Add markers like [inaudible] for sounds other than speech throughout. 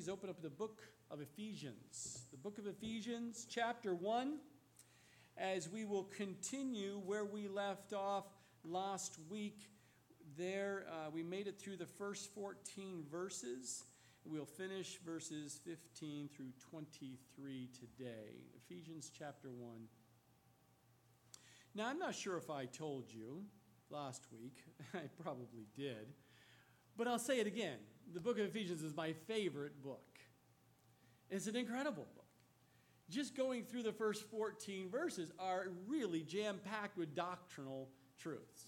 please open up the book of Ephesians. The book of Ephesians, chapter 1, as we will continue where we left off last week. There, uh, we made it through the first 14 verses. We'll finish verses 15 through 23 today. Ephesians chapter 1. Now, I'm not sure if I told you last week, [laughs] I probably did, but I'll say it again. The book of Ephesians is my favorite book. It's an incredible book. Just going through the first 14 verses are really jam packed with doctrinal truths.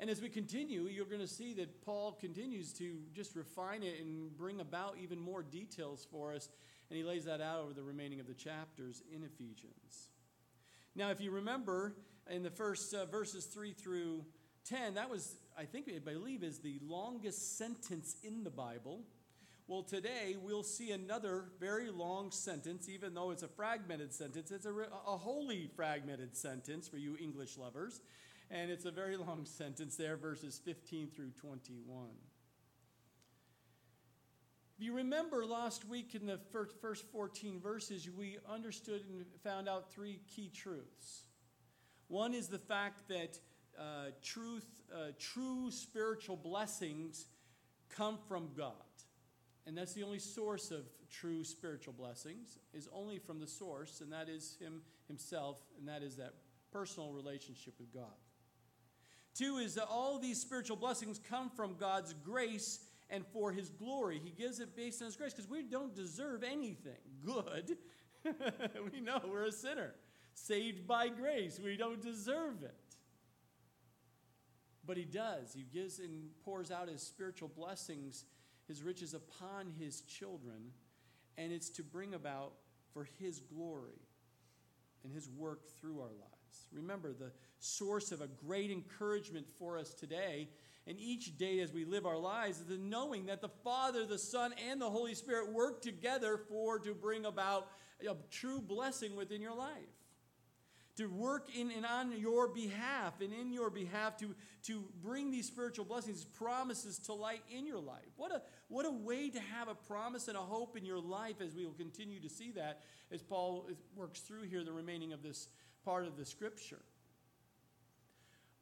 And as we continue, you're going to see that Paul continues to just refine it and bring about even more details for us. And he lays that out over the remaining of the chapters in Ephesians. Now, if you remember in the first uh, verses 3 through 10, that was, I think, I believe, is the longest sentence in the Bible. Well, today we'll see another very long sentence, even though it's a fragmented sentence. It's a, a wholly fragmented sentence for you English lovers. And it's a very long [laughs] sentence there, verses 15 through 21. If you remember last week in the first 14 verses, we understood and found out three key truths. One is the fact that uh, truth, uh, true spiritual blessings come from God. And that's the only source of true spiritual blessings, is only from the source, and that is Him Himself, and that is that personal relationship with God. Two is that all these spiritual blessings come from God's grace and for His glory. He gives it based on His grace because we don't deserve anything good. [laughs] we know we're a sinner, saved by grace. We don't deserve it. But He does. He gives and pours out His spiritual blessings, His riches upon His children, and it's to bring about for His glory and His work through our lives. Remember, the source of a great encouragement for us today and each day as we live our lives is the knowing that the Father, the Son, and the Holy Spirit work together for to bring about a true blessing within your life. To work in and on your behalf and in your behalf to, to bring these spiritual blessings, promises to light in your life. What a, what a way to have a promise and a hope in your life as we will continue to see that as Paul works through here the remaining of this part of the scripture.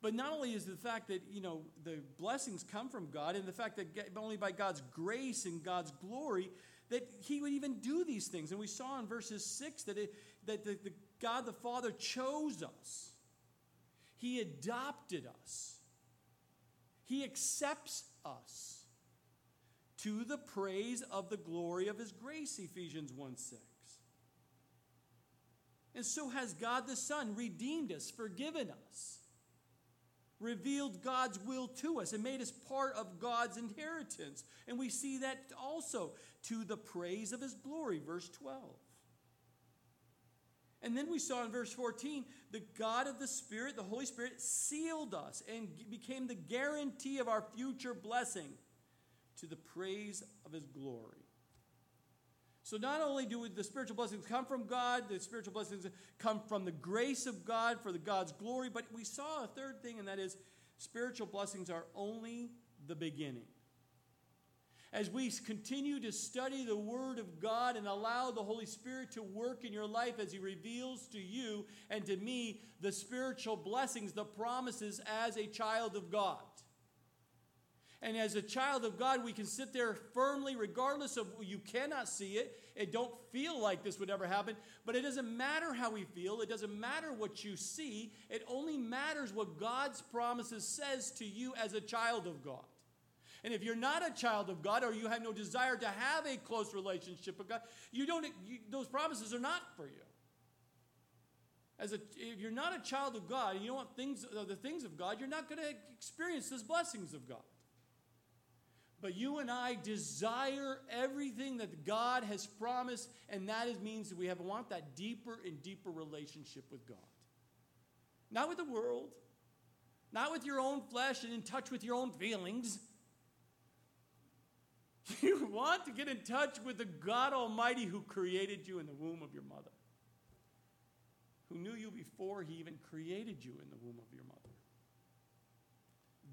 But not only is the fact that, you know, the blessings come from God and the fact that only by God's grace and God's glory that he would even do these things. And we saw in verses 6 that, it, that the, the God the Father chose us. He adopted us. He accepts us to the praise of the glory of his grace, Ephesians 1 6. And so has God the Son redeemed us, forgiven us, revealed God's will to us, and made us part of God's inheritance. And we see that also to the praise of his glory, verse 12. And then we saw in verse 14, the God of the Spirit, the Holy Spirit, sealed us and became the guarantee of our future blessing to the praise of his glory. So not only do the spiritual blessings come from God, the spiritual blessings come from the grace of God for the God's glory, but we saw a third thing, and that is spiritual blessings are only the beginning. As we continue to study the Word of God and allow the Holy Spirit to work in your life as He reveals to you and to me the spiritual blessings, the promises as a child of God. And as a child of God, we can sit there firmly, regardless of you cannot see it. It don't feel like this would ever happen. But it doesn't matter how we feel. It doesn't matter what you see. It only matters what God's promises says to you as a child of God. And if you're not a child of God or you have no desire to have a close relationship with God, you don't. You, those promises are not for you. As a, if you're not a child of God and you don't want things, uh, the things of God, you're not going to experience those blessings of God. But you and I desire everything that God has promised, and that means that we have want that deeper and deeper relationship with God. Not with the world, not with your own flesh and in touch with your own feelings. [laughs] You want to get in touch with the God Almighty who created you in the womb of your mother, who knew you before he even created you in the womb of your mother.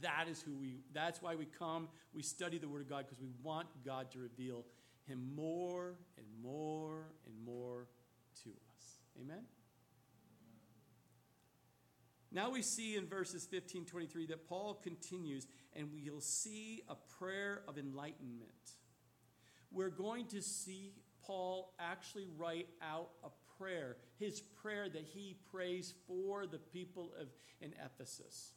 That is who we, that's why we come, we study the Word of God, because we want God to reveal him more and more and more to us. Amen? Now we see in verses 15 23 that Paul continues, and we'll see a prayer of enlightenment. We're going to see Paul actually write out a prayer, his prayer that he prays for the people of in Ephesus.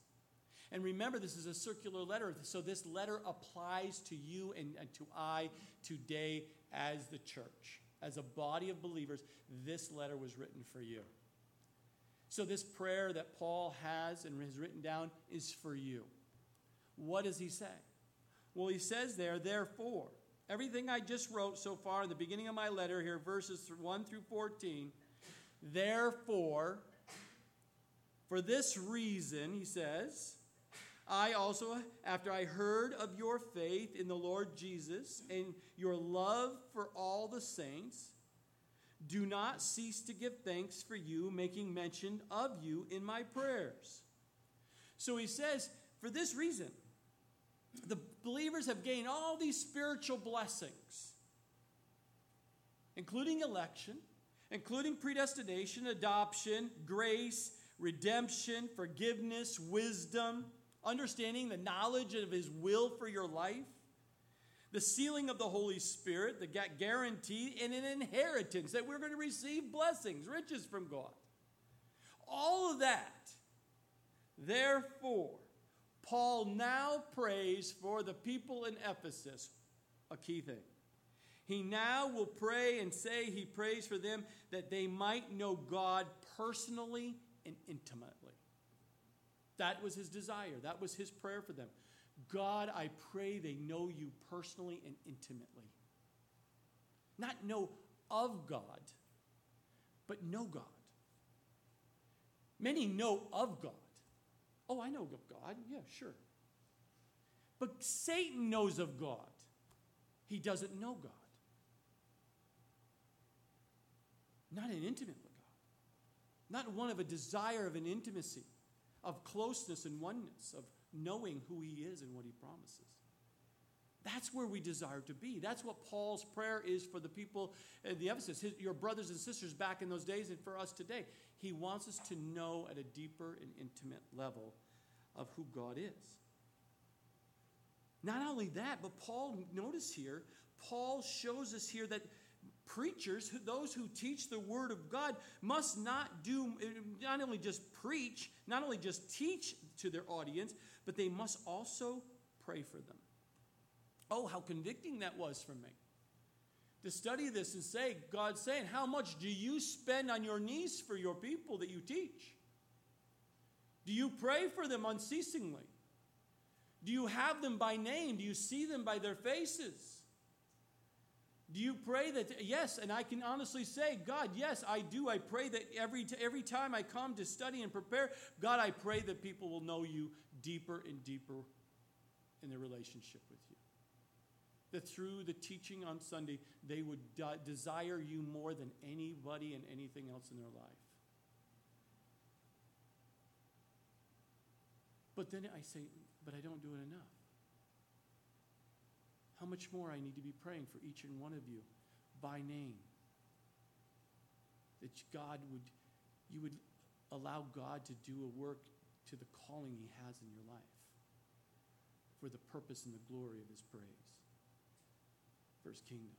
And remember, this is a circular letter, so this letter applies to you and, and to I today as the church. As a body of believers, this letter was written for you. So, this prayer that Paul has and has written down is for you. What does he say? Well, he says there, therefore, everything I just wrote so far in the beginning of my letter here, verses 1 through 14, therefore, for this reason, he says, I also, after I heard of your faith in the Lord Jesus and your love for all the saints, do not cease to give thanks for you, making mention of you in my prayers. So he says, for this reason, the believers have gained all these spiritual blessings, including election, including predestination, adoption, grace, redemption, forgiveness, wisdom, understanding the knowledge of his will for your life the sealing of the Holy Spirit, the guarantee, and an inheritance that we're going to receive blessings, riches from God. All of that. Therefore, Paul now prays for the people in Ephesus, a key thing. He now will pray and say he prays for them that they might know God personally and intimately. That was his desire. That was his prayer for them. God, I pray they know you personally and intimately. Not know of God, but know God. Many know of God. Oh, I know of God. Yeah, sure. But Satan knows of God. He doesn't know God. Not an intimate with God. Not one of a desire of an intimacy, of closeness and oneness, of knowing who he is and what he promises. That's where we desire to be. That's what Paul's prayer is for the people at the Ephesus, his, your brothers and sisters back in those days, and for us today. He wants us to know at a deeper and intimate level of who God is. Not only that, but Paul, notice here, Paul shows us here that preachers, those who teach the word of God, must not do, not only just preach, not only just teach to their audience, but they must also pray for them. Oh, how convicting that was for me. To study this and say, God's saying, How much do you spend on your knees for your people that you teach? Do you pray for them unceasingly? Do you have them by name? Do you see them by their faces? Do you pray that, yes, and I can honestly say, God, yes, I do. I pray that every, every time I come to study and prepare, God, I pray that people will know you deeper and deeper in their relationship with you. That through the teaching on Sunday, they would de- desire you more than anybody and anything else in their life. But then I say, but I don't do it enough. How much more I need to be praying for each and one of you by name. That God would, you would allow God to do a work to the calling He has in your life for the purpose and the glory of His praise, for His kingdom.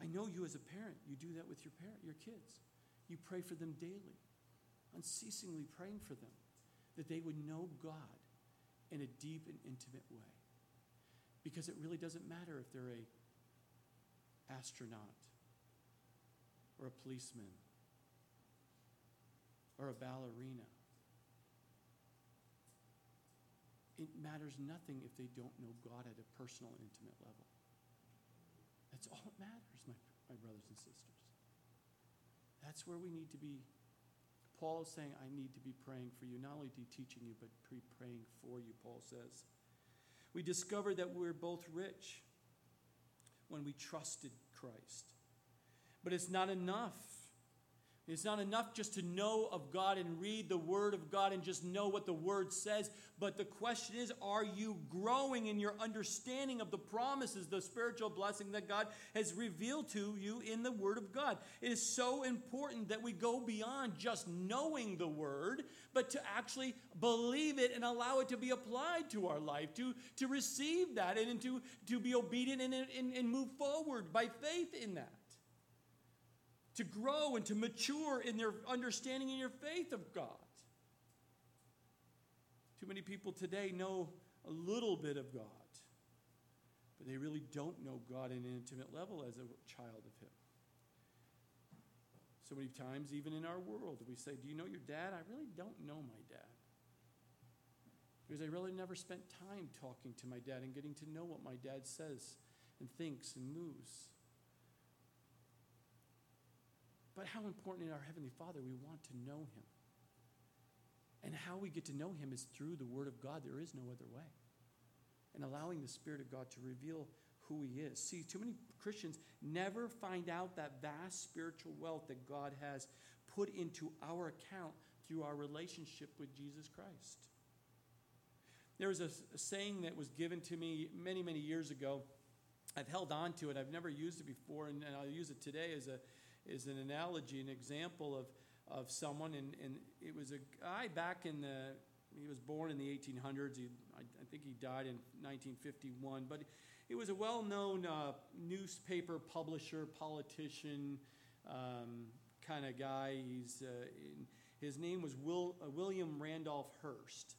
I know you as a parent, you do that with your parent, your kids. You pray for them daily, unceasingly praying for them, that they would know God in a deep and intimate way. Because it really doesn't matter if they're a astronaut or a policeman or a ballerina it matters nothing if they don't know God at a personal, intimate level. That's all that matters, my, my brothers and sisters. That's where we need to be. Paul is saying, I need to be praying for you, not only teaching you, but pre praying for you, Paul says. We discovered that we're both rich when we trusted Christ. But it's not enough. It's not enough just to know of God and read the Word of God and just know what the Word says. But the question is are you growing in your understanding of the promises, the spiritual blessing that God has revealed to you in the Word of God? It is so important that we go beyond just knowing the Word, but to actually believe it and allow it to be applied to our life, to, to receive that and to, to be obedient and, and, and move forward by faith in that to grow and to mature in their understanding and your faith of God. Too many people today know a little bit of God, but they really don't know God in an intimate level as a child of Him. So many times, even in our world, we say, Do you know your dad? I really don't know my dad. Because I really never spent time talking to my dad and getting to know what my dad says and thinks and moves. But how important in our Heavenly Father we want to know Him. And how we get to know Him is through the Word of God. There is no other way. And allowing the Spirit of God to reveal who He is. See, too many Christians never find out that vast spiritual wealth that God has put into our account through our relationship with Jesus Christ. There was a, saying that was given to me many, many years ago. I've held on to it. I've never used it before, and, and I'll use it today as a is an analogy, an example of, of someone. And, and it was a guy back in the, he was born in the 1800s. He, I, I think he died in 1951. But it was a well known uh, newspaper publisher, politician um, kind of guy. He's, uh, in, his name was Will, uh, William Randolph Hearst.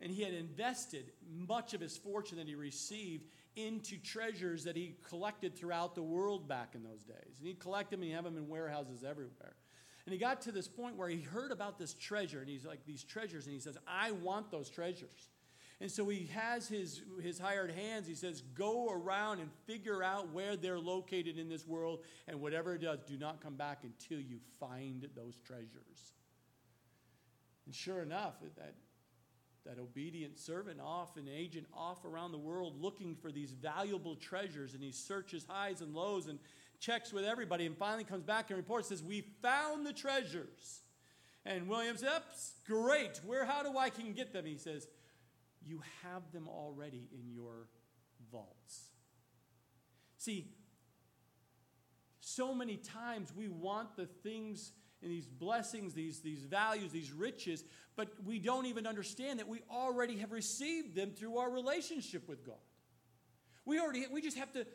And he had invested much of his fortune that he received into treasures that he collected throughout the world back in those days. And he'd collect them and he'd have them in warehouses everywhere. And he got to this point where he heard about this treasure, and he's like, these treasures, and he says, I want those treasures. And so he has his, his hired hands, he says, go around and figure out where they're located in this world, and whatever it does, do not come back until you find those treasures. And sure enough, that that obedient servant off, an agent off around the world looking for these valuable treasures. And he searches highs and lows and checks with everybody and finally comes back and reports, says, We found the treasures. And Williams, yep, great. Where, how do I can get them? He says, You have them already in your vaults. See, so many times we want the things and these blessings, these, these values, these riches, but we don't even understand that we already have received them through our relationship with God. We already we just have to,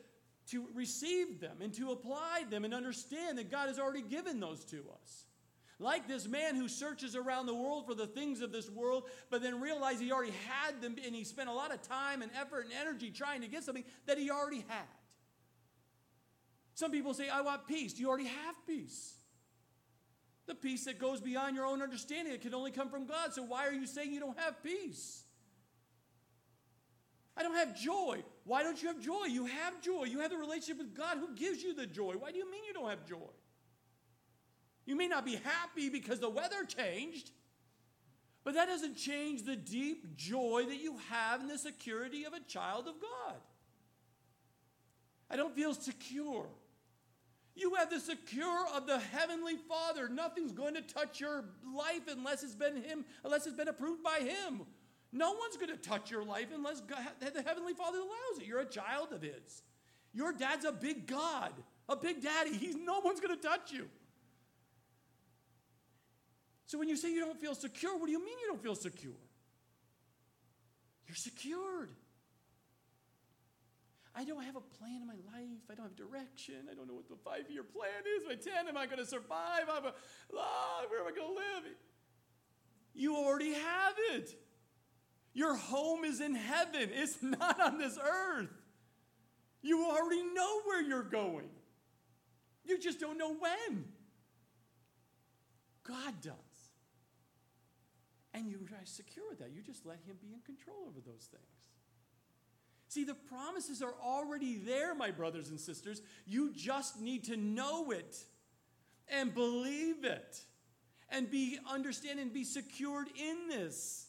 to receive them and to apply them and understand that God has already given those to us. Like this man who searches around the world for the things of this world, but then realized he already had them and he spent a lot of time and effort and energy trying to get something that he already had. Some people say, I want peace. You already have peace? The peace that goes beyond your own understanding. It can only come from God. So why are you saying you don't have peace? I don't have joy. Why don't you have joy? You have joy. You have a relationship with God who gives you the joy. Why do you mean you don't have joy? You may not be happy because the weather changed, but that doesn't change the deep joy that you have in the security of a child of God. I don't feel secure. You have the secure of the heavenly Father. Nothing's going to touch your life unless it's been him, unless it's been approved by him. No one's going to touch your life unless God, the heavenly Father allows it. You're a child of his. Your dad's a big God, a big daddy. He's no one's going to touch you. So when you say you don't feel secure, what do you mean you don't feel secure? You're secured. I don't have a plan in my life. I don't have direction. I don't know what the five year plan is. My 10, am I going to survive? I'm a, ah, where am I going to live? You already have it. Your home is in heaven, it's [laughs] not on this earth. You already know where you're going. You just don't know when. God does. And you are secure with that. You just let Him be in control over those things. See, the promises are already there, my brothers and sisters. You just need to know it and believe it and be understand and be secured in this.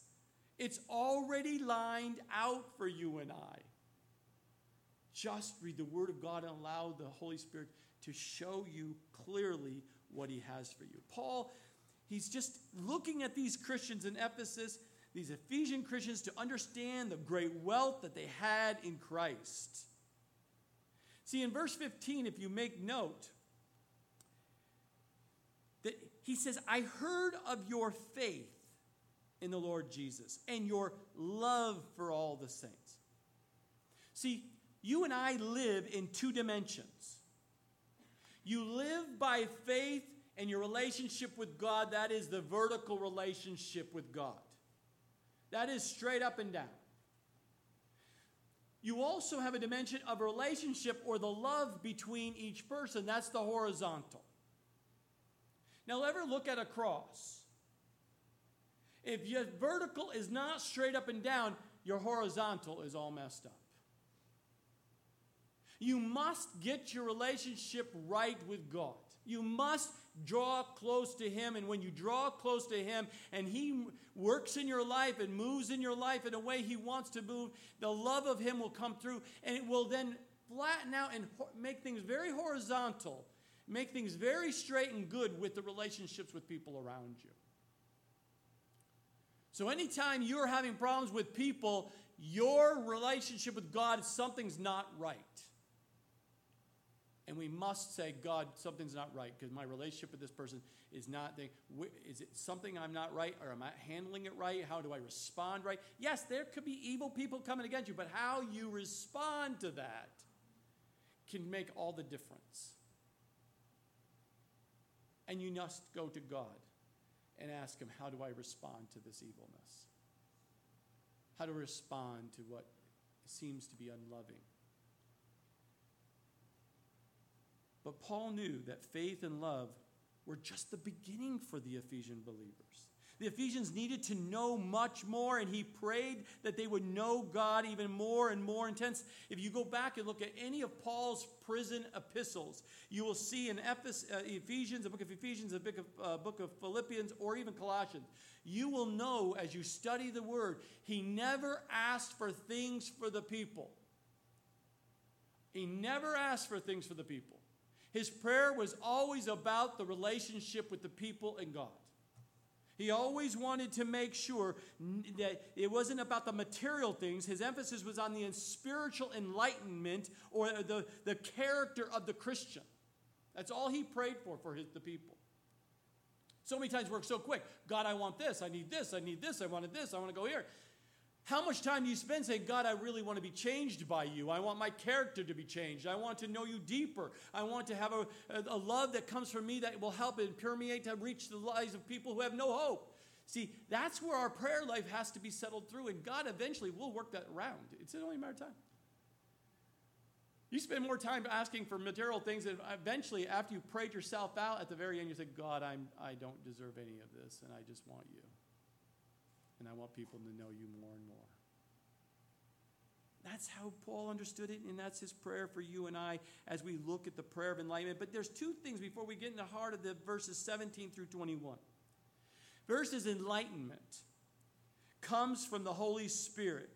It's already lined out for you and I. Just read the Word of God and allow the Holy Spirit to show you clearly what he has for you. Paul, he's just looking at these Christians in Ephesus, these Ephesian Christians, to understand the great wealth that they had in Christ. See, in verse 15, if you make note, that he says, I heard of your faith in the Lord Jesus and your love for all the saints. See, you and I live in two dimensions. You live by faith and your relationship with God, that is the vertical relationship with God. That is straight up and down. You also have a dimension of relationship or the love between each person. That's the horizontal. Now, ever look at a cross. If your vertical is not straight up and down, your horizontal is all messed up. You must get your relationship right with God. You must draw close to Him. And when you draw close to Him and He works in your life and moves in your life in a way He wants to move, the love of Him will come through and it will then flatten out and make things very horizontal, make things very straight and good with the relationships with people around you. So, anytime you're having problems with people, your relationship with God, something's not right. And we must say, God, something's not right because my relationship with this person is not. The, Is it something I'm not right, or am I handling it right? How do I respond right? Yes, there could be evil people coming against you, but how you respond to that can make all the difference. And you must go to God and ask Him, How do I respond to this evilness? How to respond to what seems to be unloving? But Paul knew that faith and love were just the beginning for the Ephesian believers. The Ephesians needed to know much more, and he prayed that they would know God even more and more intense. If you go back and look at any of Paul's prison epistles, you will see in uh, Ephesians, the book of Ephesians, the book of, uh, book of Philippians, or even Colossians, you will know as you study the word, he never asked for things for the people. He never asked for things for the people. His prayer was always about the relationship with the people and God. He always wanted to make sure that it wasn't about the material things. His emphasis was on the spiritual enlightenment or the, the character of the Christian. That's all he prayed for for his, the people. So many times we're so quick. God, I want this. I need this. I need this. I wanted this. I want to go here. How much time do you spend saying, God, I really want to be changed by you? I want my character to be changed. I want to know you deeper. I want to have a, a, love that comes from me that will help and permeate to reach the lives of people who have no hope. See, that's where our prayer life has to be settled through, and God eventually will work that around. It's only a matter of time. You spend more time asking for material things, and eventually, after you've prayed yourself out, at the very end, you say, God, I'm, I don't deserve any of this, and I just want you and I want people to know you more and more. That's how Paul understood it, and that's his prayer for you and I as we look at the prayer of enlightenment. But there's two things before we get in the heart of the verses 17 through 21. Verses enlightenment comes from the Holy Spirit.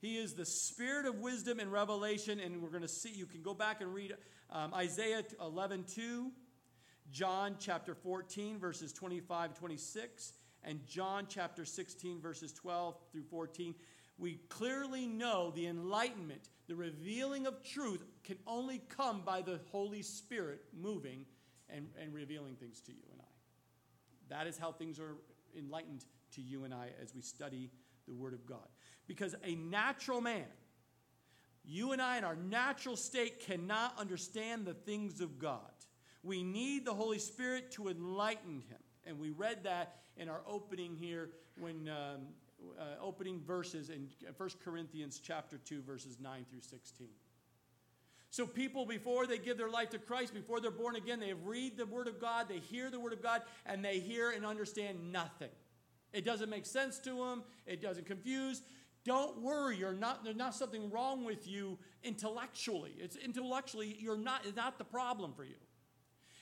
He is the spirit of wisdom and revelation, and we're going to see, you can go back and read um, Isaiah 11 2, John chapter 14, verses 25 26, and John chapter 16, verses 12 through 14, we clearly know the enlightenment, the revealing of truth can only come by the Holy Spirit moving and, and revealing things to you and I. That is how things are enlightened to you and I as we study the Word of God. Because a natural man, you and I in our natural state cannot understand the things of God. We need the Holy Spirit to enlighten him. And we read that in our opening here when um, uh, opening verses in 1 Corinthians chapter 2 verses 9 through 16. So people before they give their life to Christ, before they're born again, they read the word of God, they hear the word of God and they hear and understand nothing. It doesn't make sense to them, it doesn't confuse. Don't worry, you're not, there's not something wrong with you intellectually. It's intellectually, you're not, it's not the problem for you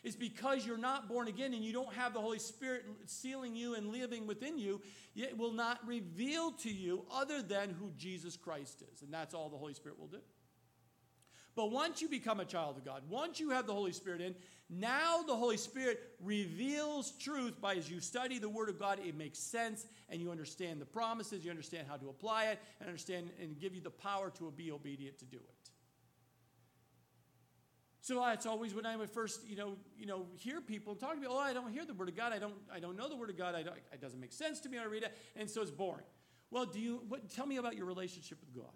is because you're not born again and you don't have the Holy Spirit sealing you and living within you, it will not reveal to you other than who Jesus Christ is. And that's all the Holy Spirit will do. But once you become a child of God, once you have the Holy Spirit in, now the Holy Spirit reveals truth by as you study the Word of God, it makes sense and you understand the promises, you understand how to apply it, and understand and give you the power to be obedient to do it. So it's always when I would first, you know, you know, hear people talk to me, oh, I don't hear the Word of God, I don't, I don't know the Word of God, I don't, it doesn't make sense to me I read it, and so it's boring. Well, do you what, tell me about your relationship with God?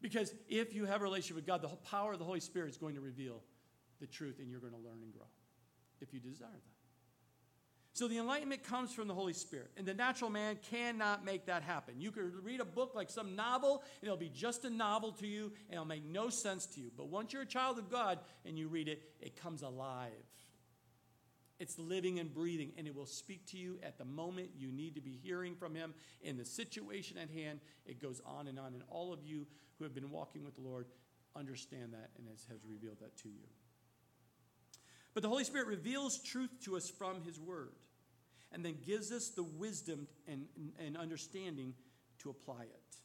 Because if you have a relationship with God, the power of the Holy Spirit is going to reveal the truth and you're going to learn and grow if you desire that. So the enlightenment comes from the Holy Spirit, and the natural man cannot make that happen. You could read a book like some novel, and it'll be just a novel to you, and it'll make no sense to you. But once you're a child of God and you read it, it comes alive. It's living and breathing, and it will speak to you at the moment you need to be hearing from Him in the situation at hand. It goes on and on, and all of you who have been walking with the Lord understand that and has, has revealed that to you. But the Holy Spirit reveals truth to us from His Word and then gives us the wisdom and, and understanding to apply it.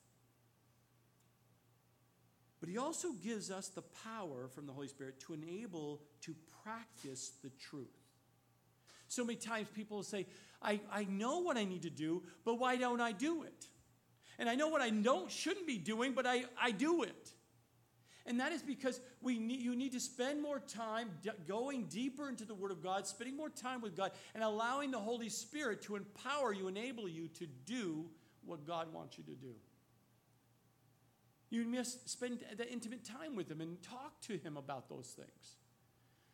But He also gives us the power from the Holy Spirit to enable to practice the truth. So many times people will say, I, I know what I need to do, but why don't I do it? And I know what I don't shouldn't be doing, but I, I do it. And that is because we need, you need to spend more time d- going deeper into the Word of God, spending more time with God, and allowing the Holy Spirit to empower you, enable you to do what God wants you to do. You must spend the intimate time with Him and talk to Him about those things.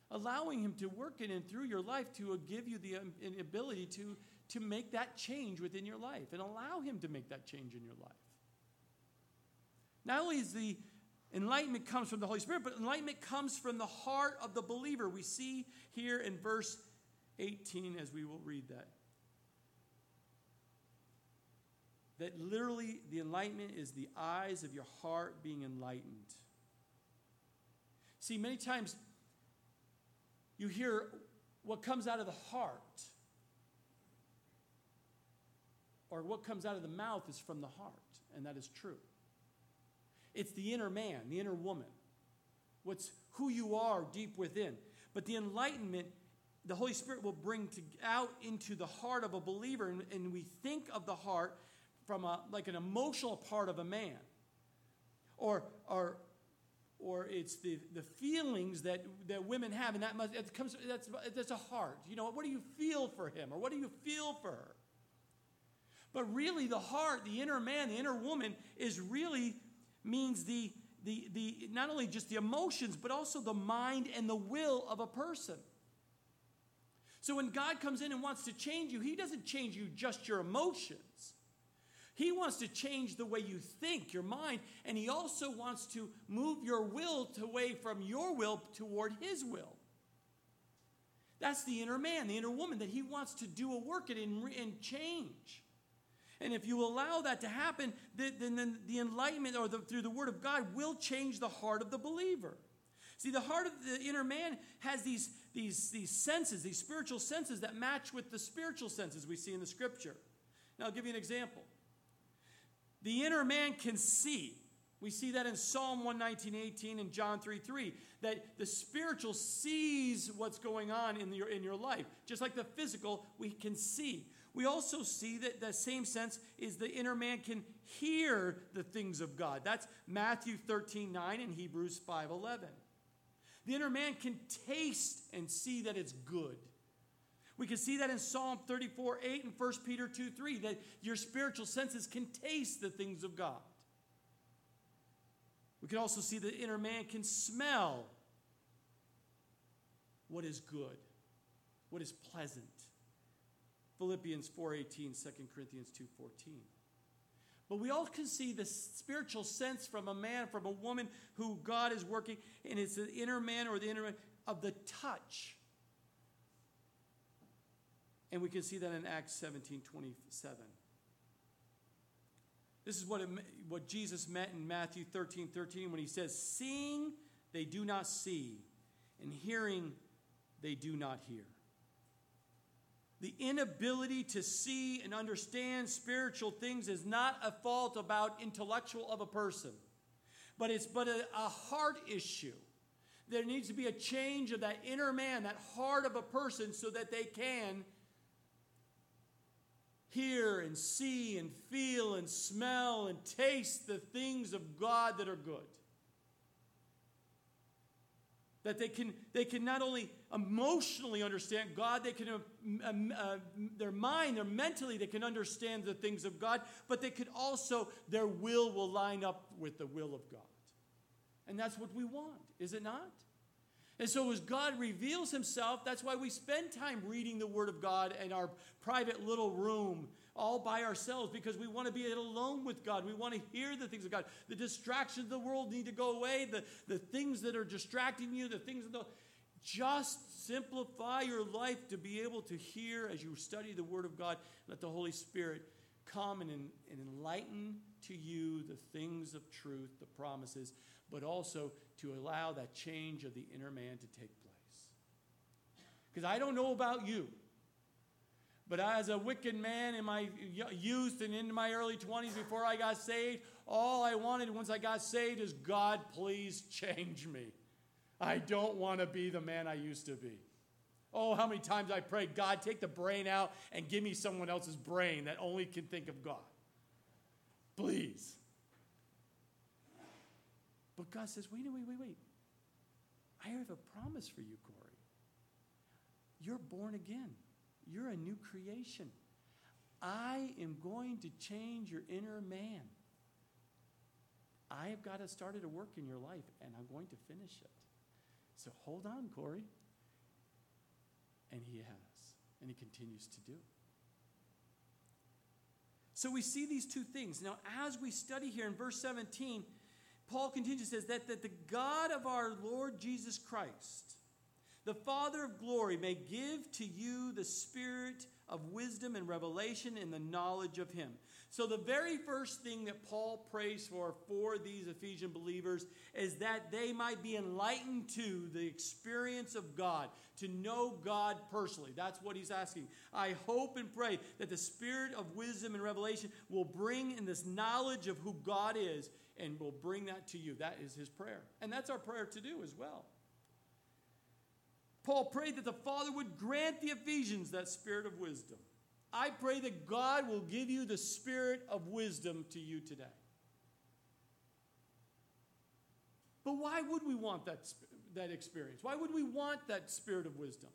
Allowing Him to work in and through your life to give you the um, ability to, to make that change within your life and allow Him to make that change in your life. Not only is the Enlightenment comes from the Holy Spirit, but enlightenment comes from the heart of the believer. We see here in verse 18 as we will read that. That literally the enlightenment is the eyes of your heart being enlightened. See, many times you hear what comes out of the heart, or what comes out of the mouth is from the heart, and that is true. It's the inner man, the inner woman. What's who you are deep within. But the enlightenment, the Holy Spirit will bring to, out into the heart of a believer, and, and we think of the heart from a, like an emotional part of a man. Or, or, or it's the, the feelings that, that women have, and that must, it comes, that's, that's a heart. You know, what do you feel for him, or what do you feel for her? But really, the heart, the inner man, the inner woman, is really means the, the, the, not only just the emotions, but also the mind and the will of a person. So when God comes in and wants to change you, He doesn't change you just your emotions. He wants to change the way you think, your mind, and He also wants to move your will away from your will toward His will. That's the inner man, the inner woman, that He wants to do a work in and change. And if you allow that to happen, then, then the enlightenment or the, through the Word of God will change the heart of the believer. See, the heart of the inner man has these, these, these senses, these spiritual senses that match with the spiritual senses we see in the Scripture. Now, I'll give you an example. The inner man can see. We see that in Psalm 119, 18 and John 3, 3, that the spiritual sees what's going on in your, in your life. Just like the physical, we can see. We also see that the same sense is the inner man can hear the things of God. That's Matthew 13, 9 and Hebrews 5, 11. The inner man can taste and see that it's good. We can see that in Psalm 34, 8 and 1 Peter 2, 3, that your spiritual senses can taste the things of God. We can also see the inner man can smell what is good, what is pleasant. Philippians 4:18, 2 Corinthians 2:14. But we all can see the spiritual sense from a man, from a woman who God is working, and it's the inner man or the inner man of the touch. And we can see that in Acts 17 27. This is what, it, what Jesus meant in Matthew 13 13 when he says, Seeing they do not see, and hearing they do not hear the inability to see and understand spiritual things is not a fault about intellectual of a person but it's but a, a heart issue. There needs to be a change of that inner man, that heart of a person, so that they can hear and see and feel and smell and taste the things of God that are good. That they can, they can not only emotionally understand God, they can, uh, uh, their mind, their mentally, they can understand the things of God, but they could also, their will will line up with the will of God. And that's what we want, is it not? And so, as God reveals Himself, that's why we spend time reading the Word of God in our private little room, all by ourselves, because we want to be alone with God. We want to hear the things of God. The distractions of the world need to go away. The, the things that are distracting you, the things that just simplify your life to be able to hear as you study the Word of God. Let the Holy Spirit come and, and enlighten to you the things of truth, the promises, but also to allow that change of the inner man to take place. Because I don't know about you, but as a wicked man in my youth and into my early 20s before I got saved, all I wanted once I got saved is God, please change me. I don't want to be the man I used to be. Oh, how many times I prayed, God, take the brain out and give me someone else's brain that only can think of God. Please. But God says, wait, wait, wait, wait. I have a promise for you, Corey. You're born again, you're a new creation. I am going to change your inner man. I have got to start a work in your life, and I'm going to finish it. So hold on, Corey. And he has, and he continues to do. So we see these two things. Now, as we study here in verse 17, Paul continues, says that, that the God of our Lord Jesus Christ, the Father of glory, may give to you the spirit of wisdom and revelation in the knowledge of him. So, the very first thing that Paul prays for for these Ephesian believers is that they might be enlightened to the experience of God, to know God personally. That's what he's asking. I hope and pray that the spirit of wisdom and revelation will bring in this knowledge of who God is and will bring that to you. That is his prayer. And that's our prayer to do as well. Paul prayed that the Father would grant the Ephesians that spirit of wisdom. I pray that God will give you the spirit of wisdom to you today. But why would we want that, that experience? Why would we want that spirit of wisdom?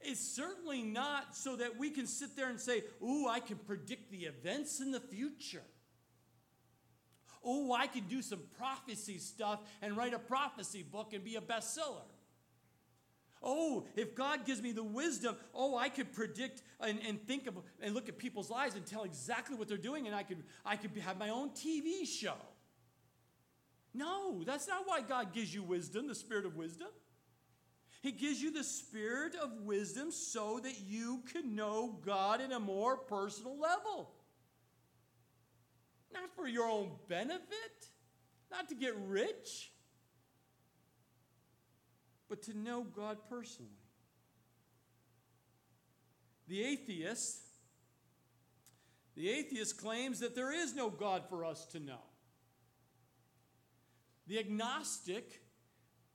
It's certainly not so that we can sit there and say, Ooh, I can predict the events in the future oh, I can do some prophecy stuff and write a prophecy book and be a bestseller. Oh, if God gives me the wisdom, oh, I could predict and, and think of and look at people's lives and tell exactly what they're doing, and I could I could have my own TV show. No, that's not why God gives you wisdom, the spirit of wisdom. He gives you the spirit of wisdom so that you can know God in a more personal level. Not for your own benefit, not to get rich, but to know God personally. The atheist, the atheist claims that there is no God for us to know. The agnostic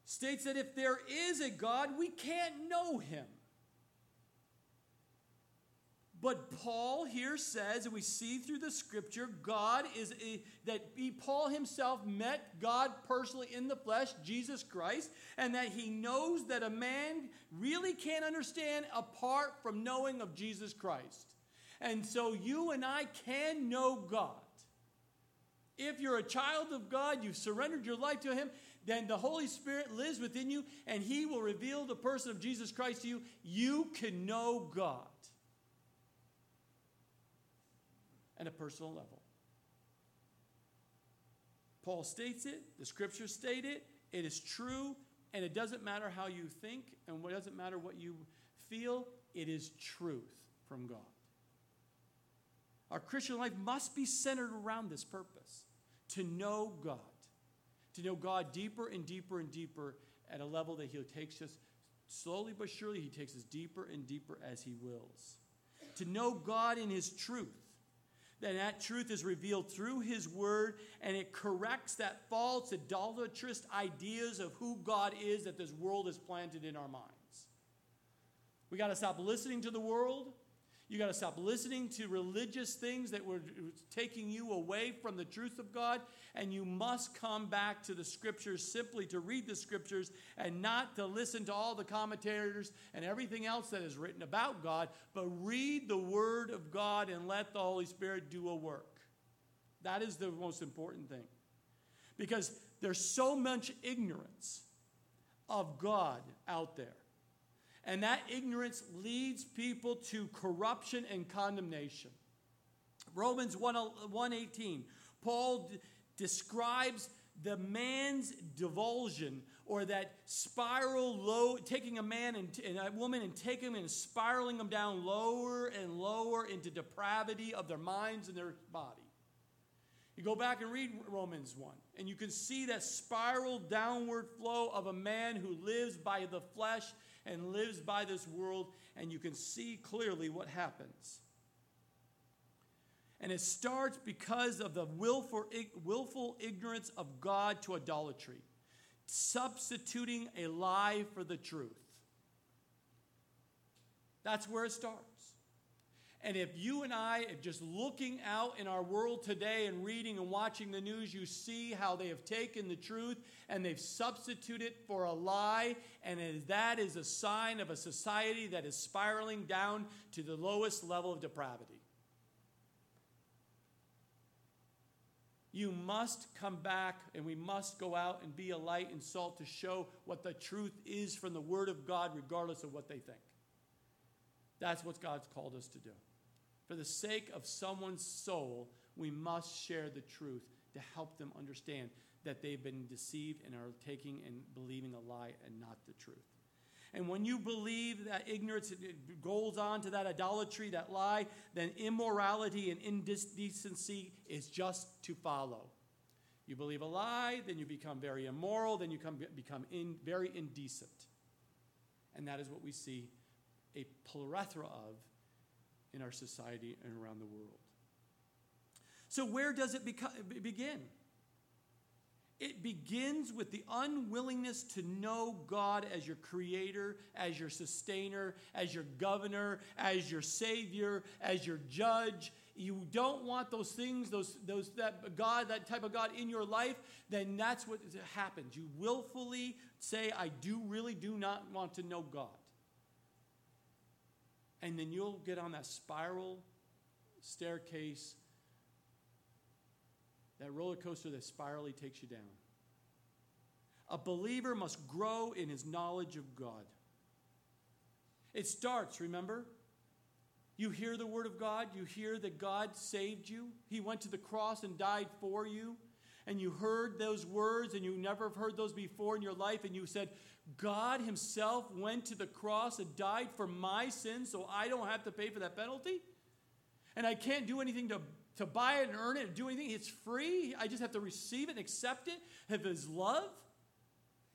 states that if there is a God, we can't know him. But Paul here says, and we see through the scripture, God is a, that he, Paul himself met God personally in the flesh, Jesus Christ, and that he knows that a man really can't understand apart from knowing of Jesus Christ. And so you and I can know God. If you're a child of God, you've surrendered your life to him, then the Holy Spirit lives within you and he will reveal the person of Jesus Christ to you. You can know God. And a personal level. Paul states it, the scriptures state it, it is true, and it doesn't matter how you think, and it doesn't matter what you feel, it is truth from God. Our Christian life must be centered around this purpose to know God, to know God deeper and deeper and deeper at a level that He takes us slowly but surely, He takes us deeper and deeper as He wills. To know God in His truth Then that truth is revealed through His Word, and it corrects that false, idolatrous ideas of who God is that this world has planted in our minds. We got to stop listening to the world. You got to stop listening to religious things that were taking you away from the truth of God. And you must come back to the scriptures simply to read the scriptures and not to listen to all the commentators and everything else that is written about God, but read the word of God and let the Holy Spirit do a work. That is the most important thing. Because there's so much ignorance of God out there. And that ignorance leads people to corruption and condemnation. Romans 1, 118, Paul d- describes the man's divulsion or that spiral low, taking a man and, and, a woman and taking them and spiraling them down lower and lower into depravity of their minds and their body. You go back and read Romans 1, and you can see that spiral downward flow of a man who lives by the flesh and lives by this world, and you can see clearly what happens. And it starts because of the willful, willful ignorance of God to idolatry, substituting a lie for the truth. That's where it starts. And if you and I, if just looking out in our world today and reading and watching the news, you see how they have taken the truth and they've substituted for a lie, and that is a sign of a society that is spiraling down to the lowest level of depravity. You must come back and we must go out and be a light and salt to show what the truth is from the Word of God, regardless of what they think. That's what God's called us to do. For the sake of someone's soul, we must share the truth to help them understand that they've been deceived and are taking and believing a lie and not the truth. And when you believe that ignorance goes on to that idolatry, that lie, then immorality and indecency is just to follow. You believe a lie, then you become very immoral, then you come, become in, very indecent. And that is what we see a plethora of in our society and around the world. So, where does it beca- begin? It begins with the unwillingness to know God as your creator, as your sustainer, as your governor, as your savior, as your judge. You don't want those things, those, those that God, that type of God in your life, then that's what happens. You willfully say, I do really do not want to know God. And then you'll get on that spiral staircase, that roller coaster that spirally takes you down. A believer must grow in his knowledge of God. It starts, remember? You hear the word of God, you hear that God saved you. He went to the cross and died for you. And you heard those words and you never have heard those before in your life, and you said, God Himself went to the cross and died for my sins so I don't have to pay for that penalty? And I can't do anything to, to buy it and earn it and do anything. It's free. I just have to receive it and accept it, have His love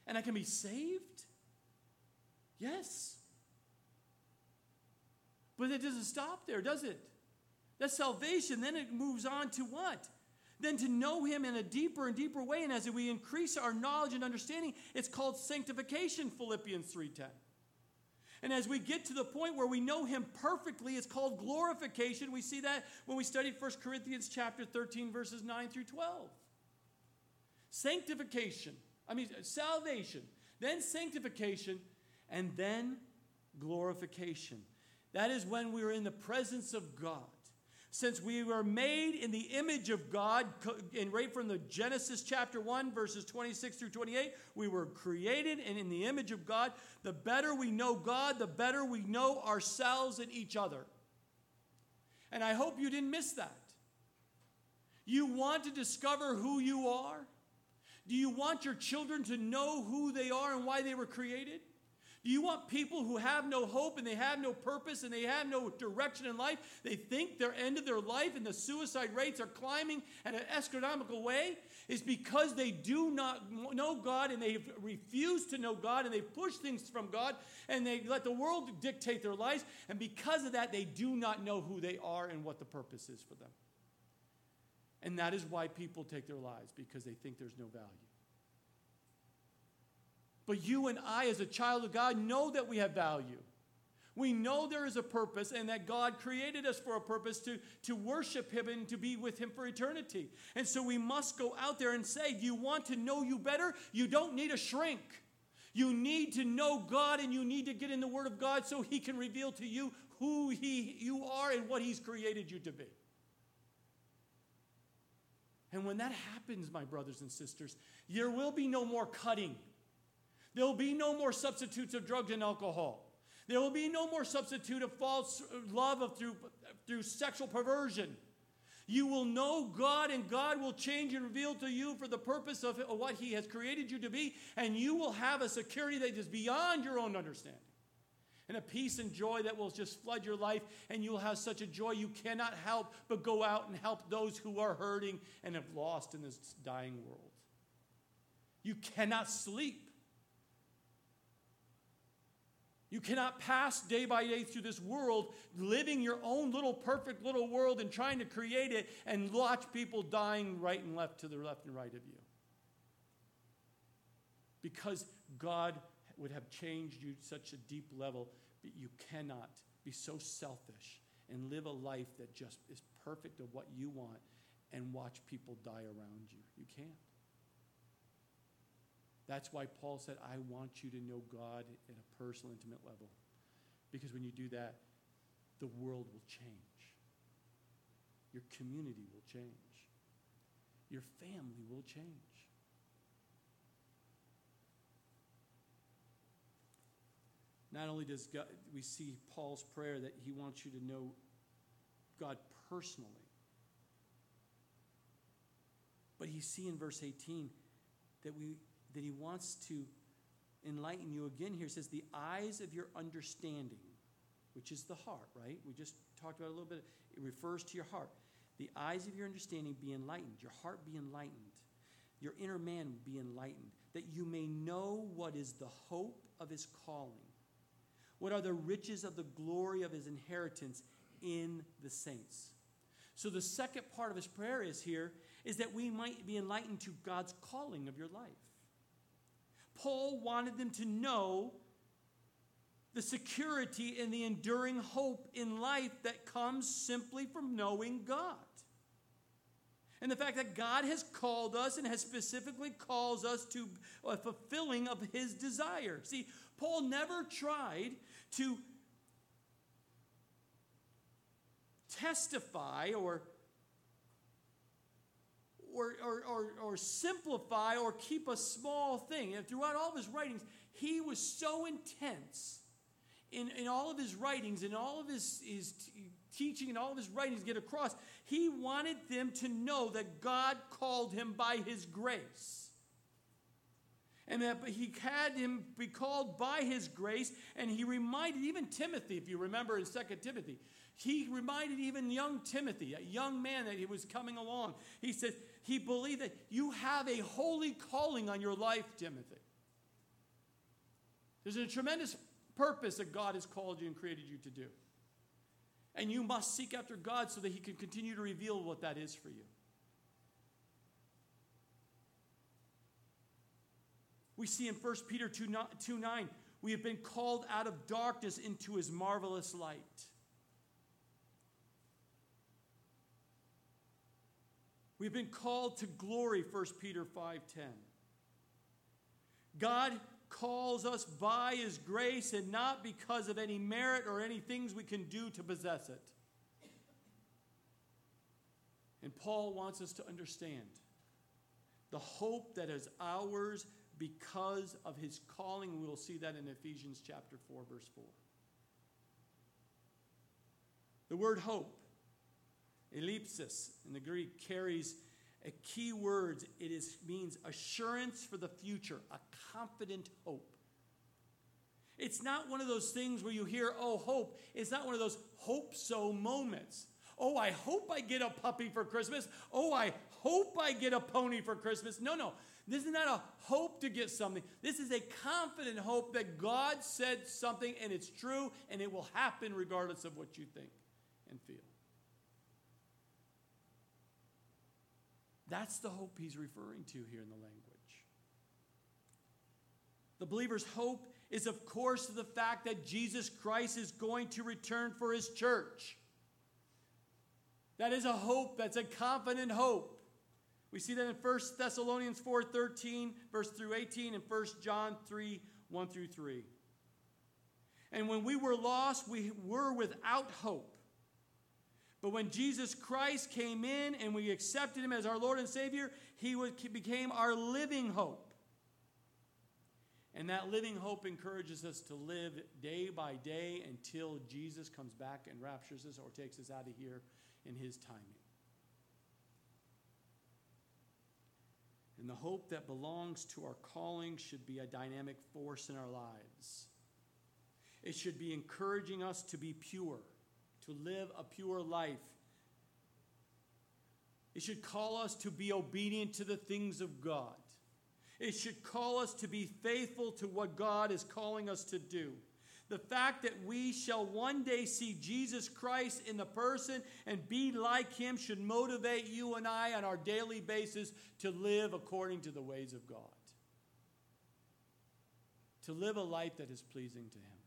and I can be saved? Yes. But it doesn't stop there, does it? That's salvation. Then it moves on to what? Then to know Him in a deeper and deeper way. And as we increase our knowledge and understanding, it's called sanctification, Philippians 3.10. And as we get to the point where we know him perfectly, it's called glorification. We see that when we study 1 Corinthians chapter 13, verses 9 through 12. Sanctification I mean, salvation, then sanctification, and then glorification. That is when we are in the presence of God. Since we were made in the image of God, and right from the Genesis chapter 1, verses 26 through 28, we were created and in the image of God. The better we know God, the better we know ourselves and each other. And I hope you didn't miss that. You want to discover who you are? Do you want your children to know who they are and why they were created? Do you want people who have no hope and they have no purpose and they have no direction in life? They think they're end of their life and the suicide rates are climbing at an astronomical way? Is because they do not know God and they've refused to know God and they've pushed things from God and they let the world dictate their lives. And because of that, they do not know who they are and what the purpose is for them. And that is why people take their lives, because they think there's no value. But you and I, as a child of God, know that we have value. We know there is a purpose and that God created us for a purpose to, to worship Him and to be with Him for eternity. And so we must go out there and say, you want to know you better? You don't need a shrink. You need to know God and you need to get in the Word of God so He can reveal to you who he, you are and what He's created you to be. And when that happens, my brothers and sisters, there will be no more cutting. There will be no more substitutes of drugs and alcohol. There will be no more substitute of false uh, love of, through, through sexual perversion. You will know God, and God will change and reveal to you for the purpose of what He has created you to be, and you will have a security that is beyond your own understanding. And a peace and joy that will just flood your life, and you'll have such a joy you cannot help but go out and help those who are hurting and have lost in this dying world. You cannot sleep you cannot pass day by day through this world living your own little perfect little world and trying to create it and watch people dying right and left to the left and right of you. Because God would have changed you such a deep level, but you cannot be so selfish and live a life that just is perfect of what you want and watch people die around you. You can't. That's why Paul said, I want you to know God at a personal, intimate level. Because when you do that, the world will change. Your community will change. Your family will change. Not only does God, we see Paul's prayer that he wants you to know God personally, but you see in verse 18 that we that he wants to enlighten you again here. Says, the eyes of your understanding, which is the heart, right? We just talked about a little bit. It refers to your heart. The eyes of your understanding be enlightened, your heart be enlightened, your inner man be enlightened, that you may know what is the hope of his calling. What are the riches of the glory of his inheritance in the saints? So, the second part of his prayer is here is that we might be enlightened to God's calling of your life. Paul wanted them to know the security and the enduring hope in life that comes simply from knowing God. And the fact that God has called us and has specifically calls us to a fulfilling of his desire. See, Paul never tried to testify or or, or, or, or simplify or keep a small thing. And throughout all of his writings, he was so intense in, in all of his writings and all of his, his t- teaching and all of his writings get across. He wanted them to know that God called him by his grace. And that he had him be called by his grace, and he reminded even Timothy, if you remember in 2 Timothy, he reminded even young Timothy, a young man that he was coming along. He said, he believed that you have a holy calling on your life, Timothy. There's a tremendous purpose that God has called you and created you to do. And you must seek after God so that He can continue to reveal what that is for you. We see in 1 Peter 2, 2 9, we have been called out of darkness into His marvelous light. We've been called to glory, 1 Peter 5:10. God calls us by his grace and not because of any merit or any things we can do to possess it. And Paul wants us to understand the hope that is ours because of his calling. We will see that in Ephesians chapter 4 verse 4. The word hope Elpis in the Greek carries a key word. It is, means assurance for the future, a confident hope. It's not one of those things where you hear, oh, hope. It's not one of those hope so moments. Oh, I hope I get a puppy for Christmas. Oh, I hope I get a pony for Christmas. No, no. This is not a hope to get something. This is a confident hope that God said something and it's true and it will happen regardless of what you think and feel. That's the hope he's referring to here in the language. The believer's hope is, of course, the fact that Jesus Christ is going to return for his church. That is a hope, that's a confident hope. We see that in 1 Thessalonians 4 13, verse through 18, and 1 John 3 1 through 3. And when we were lost, we were without hope. But when Jesus Christ came in and we accepted him as our Lord and Savior, he became our living hope. And that living hope encourages us to live day by day until Jesus comes back and raptures us or takes us out of here in his timing. And the hope that belongs to our calling should be a dynamic force in our lives. It should be encouraging us to be pure, to live a pure life. It should call us to be obedient to the things of God. It should call us to be faithful to what God is calling us to do. The fact that we shall one day see Jesus Christ in the person and be like him should motivate you and I on our daily basis to live according to the ways of God. To live a life that is pleasing to him.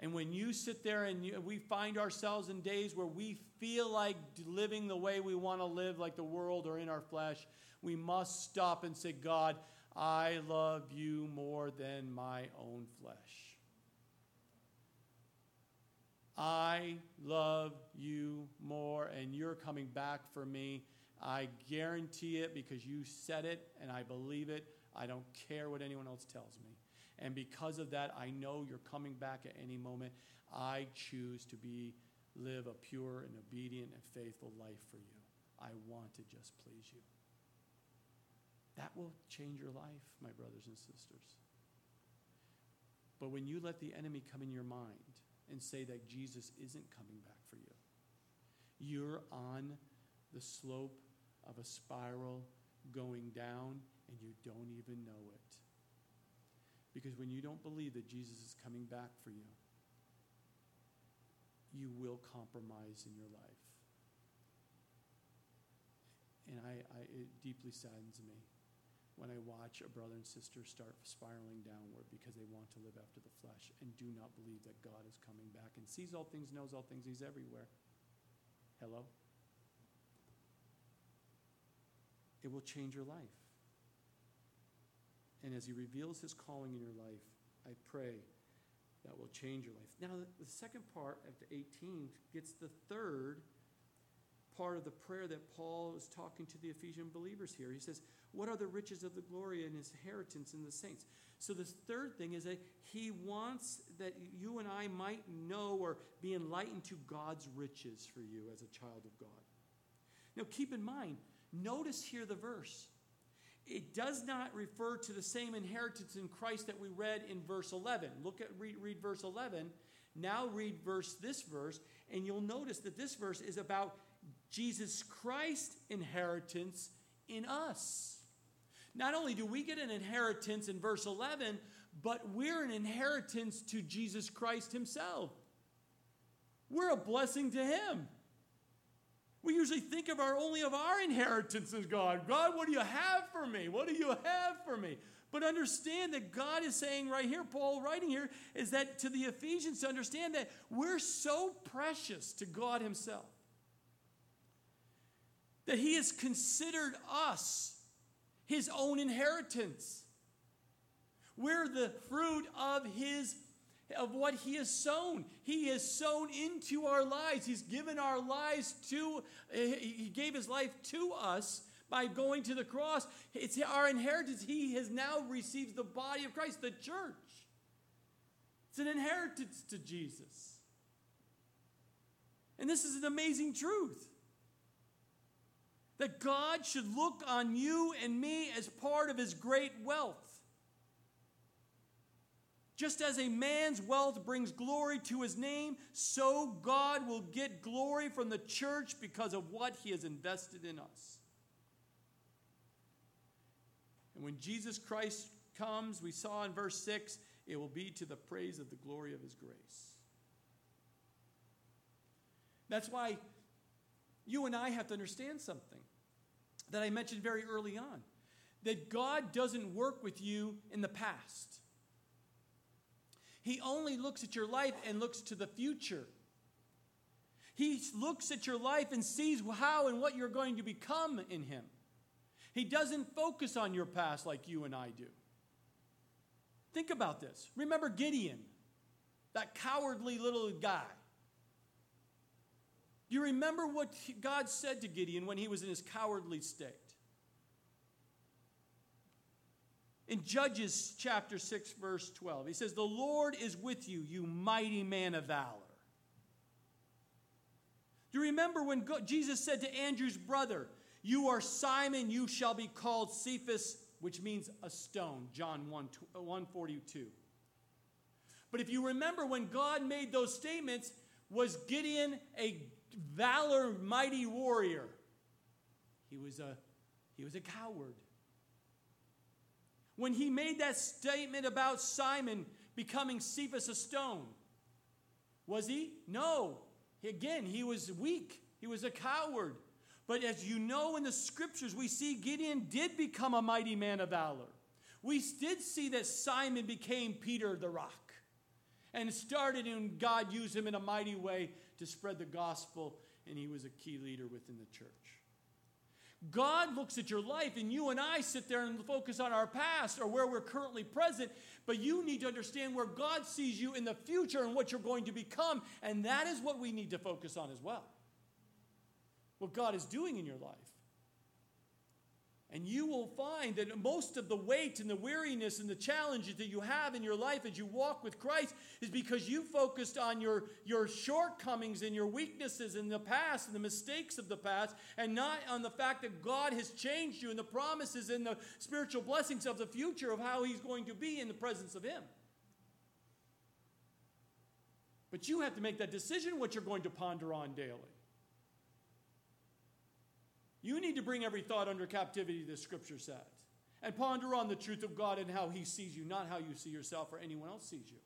And when you sit there and you, we find ourselves in days where we feel like living the way we want to live, like the world or in our flesh, we must stop and say, God, I love you more than my own flesh. I love you more, and you're coming back for me. I guarantee it because you said it, and I believe it. I don't care what anyone else tells me. And because of that, I know you're coming back at any moment. I choose to be live a pure and obedient and faithful life for you. I want to just please you. That will change your life, my brothers and sisters. But when you let the enemy come in your mind and say that Jesus isn't coming back for you, you're on the slope of a spiral going down and you don't even know it. Because when you don't believe that Jesus is coming back for you, you will compromise in your life. And I, I, it deeply saddens me when I watch a brother and sister start spiraling downward because they want to live after the flesh and do not believe that God is coming back and sees all things, knows all things, He's everywhere. Hello? It will change your life. And as He reveals His calling in your life, I pray that will change your life. Now, the second part of the 18 gets the third part of the prayer that Paul is talking to the Ephesian believers here. He says, What are the riches of the glory and his inheritance in the saints? So, the third thing is that he wants that you and I might know or be enlightened to God's riches for you as a child of God. Now, keep in mind, notice here the verse. It does not refer to the same inheritance in Christ that we read in verse 11. Look at read, read verse 11. Now read verse this verse, and you'll notice that this verse is about Jesus Christ's inheritance in us. Not only do we get an inheritance in verse 11, but we're an inheritance to Jesus Christ himself. We're a blessing to him. We usually think of our only of our inheritance as God. God, what do you have for me? What do you have for me? But understand that God is saying right here, Paul writing here, is that to the Ephesians to understand that we're so precious to God Himself that he has considered us his own inheritance. We're the fruit of his of what he has sown. He has sown into our lives. He's given our lives to he gave his life to us by going to the cross. It's our inheritance. He has now received the body of Christ, the church. It's an inheritance to Jesus. And this is an amazing truth that God should look on you and me as part of his great wealth. Just as a man's wealth brings glory to his name, so God will get glory from the church because of what he has invested in us. And when Jesus Christ comes, we saw in verse 6, it will be to the praise of the glory of his grace. That's why you and I have to understand something that I mentioned very early on that God doesn't work with you in the past. He only looks at your life and looks to the future. He looks at your life and sees how and what you're going to become in Him. He doesn't focus on your past like you and I do. Think about this. Remember Gideon, that cowardly little guy. Do you remember what God said to Gideon when he was in his cowardly state? In Judges chapter 6, verse 12, he says, The Lord is with you, you mighty man of valor. Do you remember when Jesus said to Andrew's brother, You are Simon, you shall be called Cephas, which means a stone, John 1 uh, 142. But if you remember when God made those statements, was Gideon a valor mighty warrior? He was a he was a coward. When he made that statement about Simon becoming Cephas a stone, was he? No. Again, he was weak. He was a coward. But as you know in the scriptures, we see Gideon did become a mighty man of valor. We did see that Simon became Peter the rock and started, and God used him in a mighty way to spread the gospel, and he was a key leader within the church. God looks at your life, and you and I sit there and focus on our past or where we're currently present, but you need to understand where God sees you in the future and what you're going to become, and that is what we need to focus on as well what God is doing in your life. And you will find that most of the weight and the weariness and the challenges that you have in your life as you walk with Christ is because you focused on your, your shortcomings and your weaknesses in the past and the mistakes of the past, and not on the fact that God has changed you and the promises and the spiritual blessings of the future of how He's going to be in the presence of Him. But you have to make that decision what you're going to ponder on daily. You need to bring every thought under captivity, the scripture says, and ponder on the truth of God and how He sees you, not how you see yourself or anyone else sees you.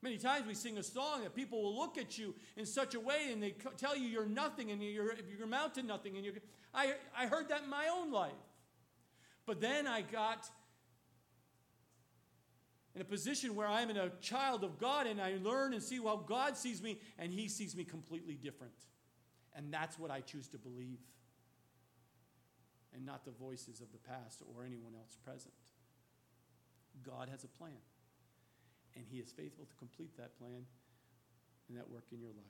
Many times we sing a song that people will look at you in such a way and they tell you you're nothing and you're, you're amount to nothing. And you're, I, I heard that in my own life. But then I got in a position where I'm a child of God and I learn and see how God sees me and He sees me completely different. And that's what I choose to believe and not the voices of the past or anyone else present. God has a plan, and He is faithful to complete that plan and that work in your life.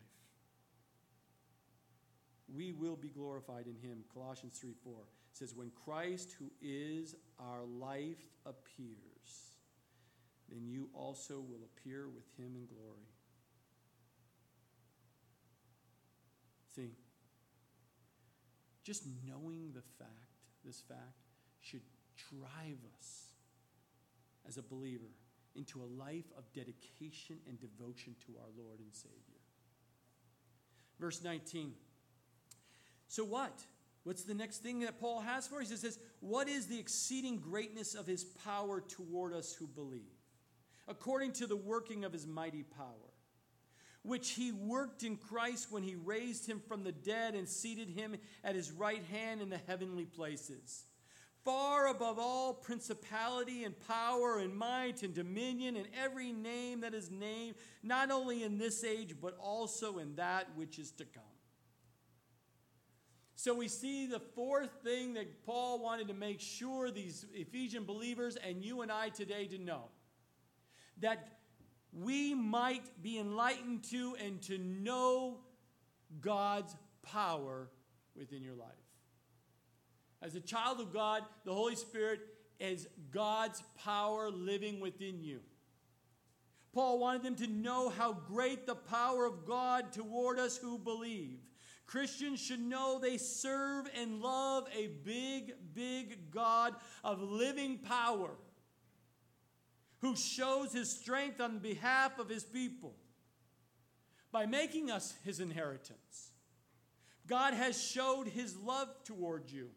We will be glorified in Him. Colossians 3 4 says, When Christ, who is our life, appears, then you also will appear with Him in glory. See, just knowing the fact this fact should drive us as a believer into a life of dedication and devotion to our Lord and Savior. Verse 19. So what? What's the next thing that Paul has for us? He says, What is the exceeding greatness of his power toward us who believe? According to the working of his mighty power which he worked in Christ when he raised him from the dead and seated him at his right hand in the heavenly places, far above all principality and power and might and dominion and every name that is named, not only in this age, but also in that which is to come. So we see the fourth thing that Paul wanted to make sure these Ephesian believers and you and I today to know that we might be enlightened to and to know God's power within your life. As a child of God, the Holy Spirit is God's power living within you. Paul wanted them to know how great the power of God toward us who believe. Christians should know they serve and love a big, big God of living power who shows his strength on behalf of his people by making us his inheritance. God has showed his love toward you.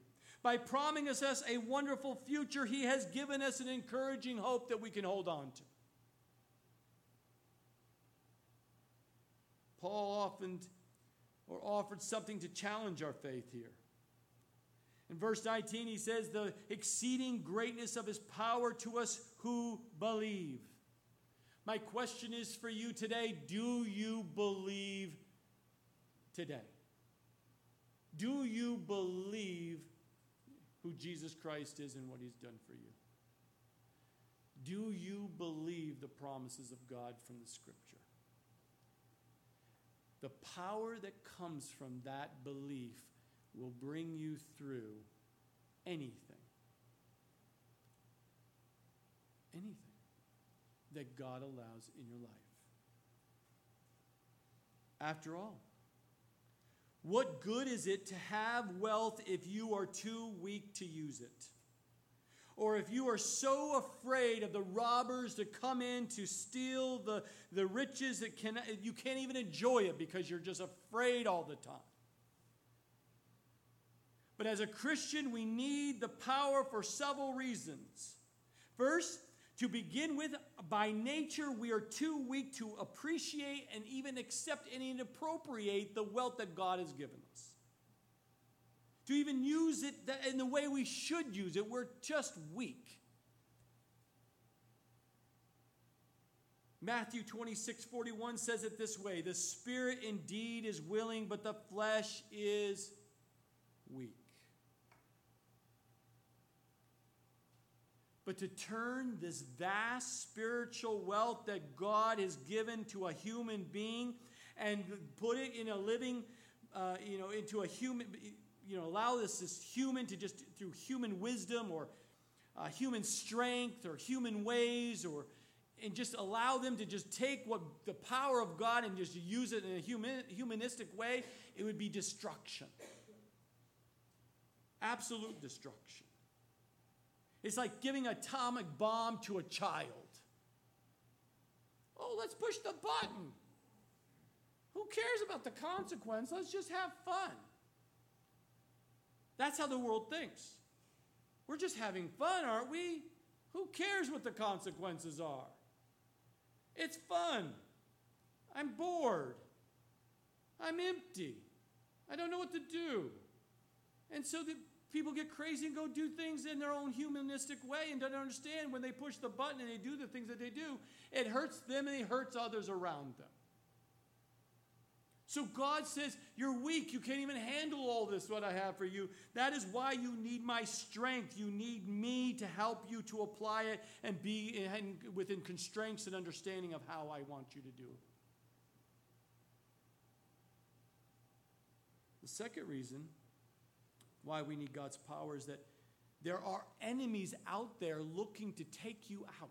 By promising us a wonderful future, he has given us an encouraging hope that we can hold on to. Paul often or offered something to challenge our faith here. In verse 19, he says, The exceeding greatness of his power to us who believe. My question is for you today do you believe today? Do you believe who Jesus Christ is and what he's done for you? Do you believe the promises of God from the scripture? The power that comes from that belief will bring you through anything. Anything that God allows in your life. After all, what good is it to have wealth if you are too weak to use it? Or if you are so afraid of the robbers to come in to steal the, the riches that can, you can't even enjoy it because you're just afraid all the time. But as a Christian, we need the power for several reasons. First, to begin with, by nature, we are too weak to appreciate and even accept and appropriate the wealth that God has given us. To even use it in the way we should use it, we're just weak. Matthew 26 41 says it this way The spirit indeed is willing, but the flesh is weak. But to turn this vast spiritual wealth that God has given to a human being and put it in a living, uh, you know, into a human, you know, allow this, this human to just, through human wisdom or uh, human strength or human ways or, and just allow them to just take what the power of God and just use it in a human, humanistic way, it would be destruction. Absolute destruction. It's like giving atomic bomb to a child. Oh, let's push the button. Who cares about the consequence? Let's just have fun. That's how the world thinks. We're just having fun, aren't we? Who cares what the consequences are? It's fun. I'm bored. I'm empty. I don't know what to do. And so the People get crazy and go do things in their own humanistic way and don't understand when they push the button and they do the things that they do, it hurts them and it hurts others around them. So God says, You're weak. You can't even handle all this, what I have for you. That is why you need my strength. You need me to help you to apply it and be in, within constraints and understanding of how I want you to do it. The second reason why we need God's power is that there are enemies out there looking to take you out.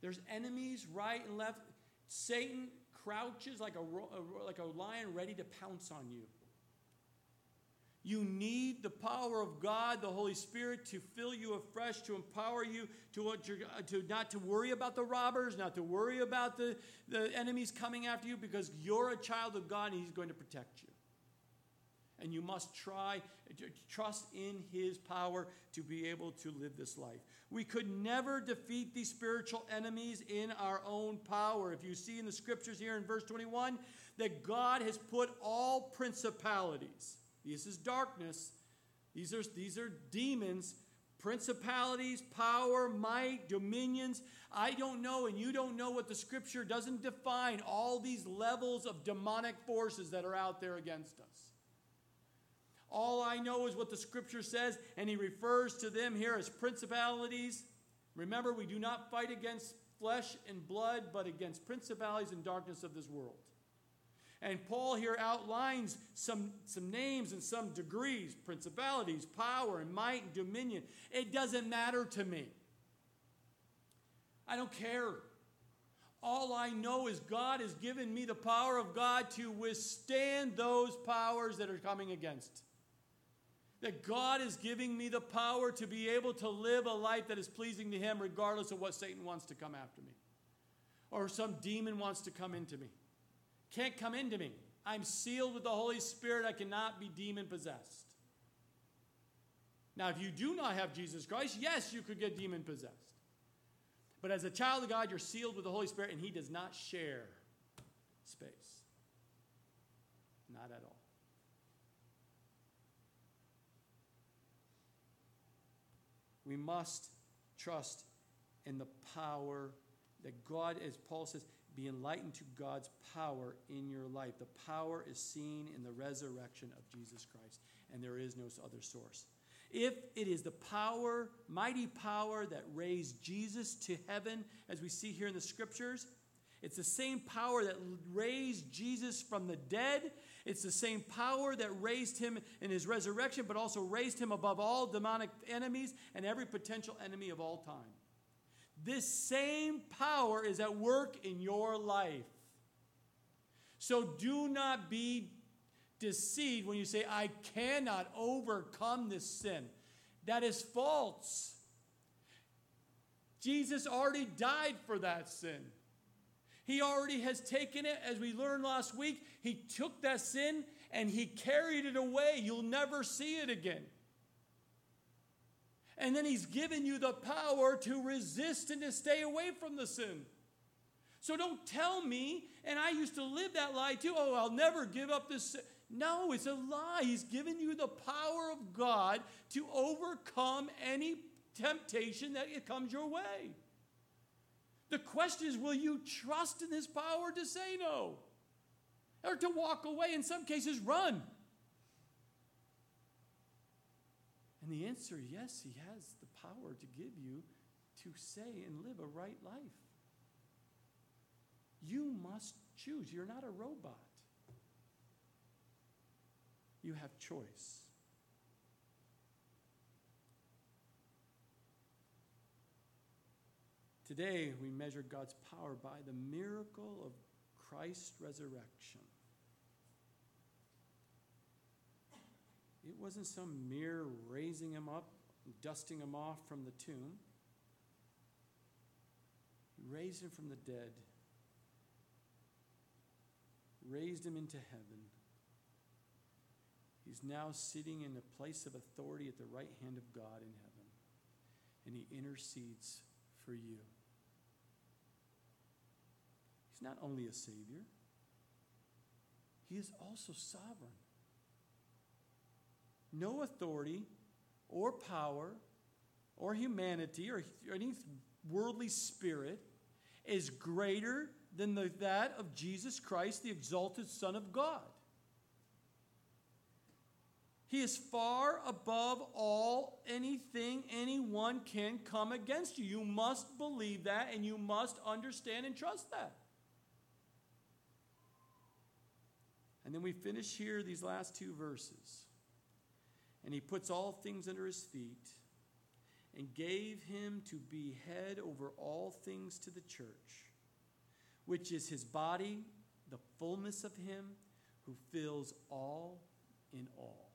There's enemies right and left. Satan crouches like a, like a lion ready to pounce on you. You need the power of God, the Holy Spirit, to fill you afresh, to empower you to, uh, to not to worry about the robbers, not to worry about the, the enemies coming after you, because you're a child of God and He's going to protect you and you must try trust in his power to be able to live this life. We could never defeat these spiritual enemies in our own power. If you see in the scriptures here in verse 21 that God has put all principalities. This is darkness. These are these are demons, principalities, power, might, dominions. I don't know and you don't know what the scripture doesn't define all these levels of demonic forces that are out there against us. All I know is what the scripture says, and he refers to them here as principalities. Remember, we do not fight against flesh and blood, but against principalities and darkness of this world. And Paul here outlines some, some names and some degrees principalities, power, and might, and dominion. It doesn't matter to me. I don't care. All I know is God has given me the power of God to withstand those powers that are coming against that God is giving me the power to be able to live a life that is pleasing to Him, regardless of what Satan wants to come after me or some demon wants to come into me. Can't come into me. I'm sealed with the Holy Spirit. I cannot be demon possessed. Now, if you do not have Jesus Christ, yes, you could get demon possessed. But as a child of God, you're sealed with the Holy Spirit, and He does not share space. Not at all. We must trust in the power that God, as Paul says, be enlightened to God's power in your life. The power is seen in the resurrection of Jesus Christ, and there is no other source. If it is the power, mighty power that raised Jesus to heaven, as we see here in the scriptures, it's the same power that raised Jesus from the dead. It's the same power that raised him in his resurrection, but also raised him above all demonic enemies and every potential enemy of all time. This same power is at work in your life. So do not be deceived when you say, I cannot overcome this sin. That is false. Jesus already died for that sin. He already has taken it, as we learned last week. He took that sin and he carried it away. You'll never see it again. And then he's given you the power to resist and to stay away from the sin. So don't tell me, and I used to live that lie too, oh, I'll never give up this sin. No, it's a lie. He's given you the power of God to overcome any temptation that comes your way. The question is will you trust in his power to say no? Or to walk away, in some cases, run. And the answer yes, he has the power to give you to say and live a right life. You must choose. You're not a robot. You have choice. Today, we measure God's power by the miracle of Christ's resurrection. It wasn't some mere raising him up, dusting him off from the tomb. He raised him from the dead, raised him into heaven. He's now sitting in a place of authority at the right hand of God in heaven, and he intercedes for you. Not only a Savior, He is also sovereign. No authority or power or humanity or any worldly spirit is greater than the, that of Jesus Christ, the exalted Son of God. He is far above all anything anyone can come against you. You must believe that and you must understand and trust that. And then we finish here these last two verses. And he puts all things under his feet and gave him to be head over all things to the church, which is his body, the fullness of him who fills all in all.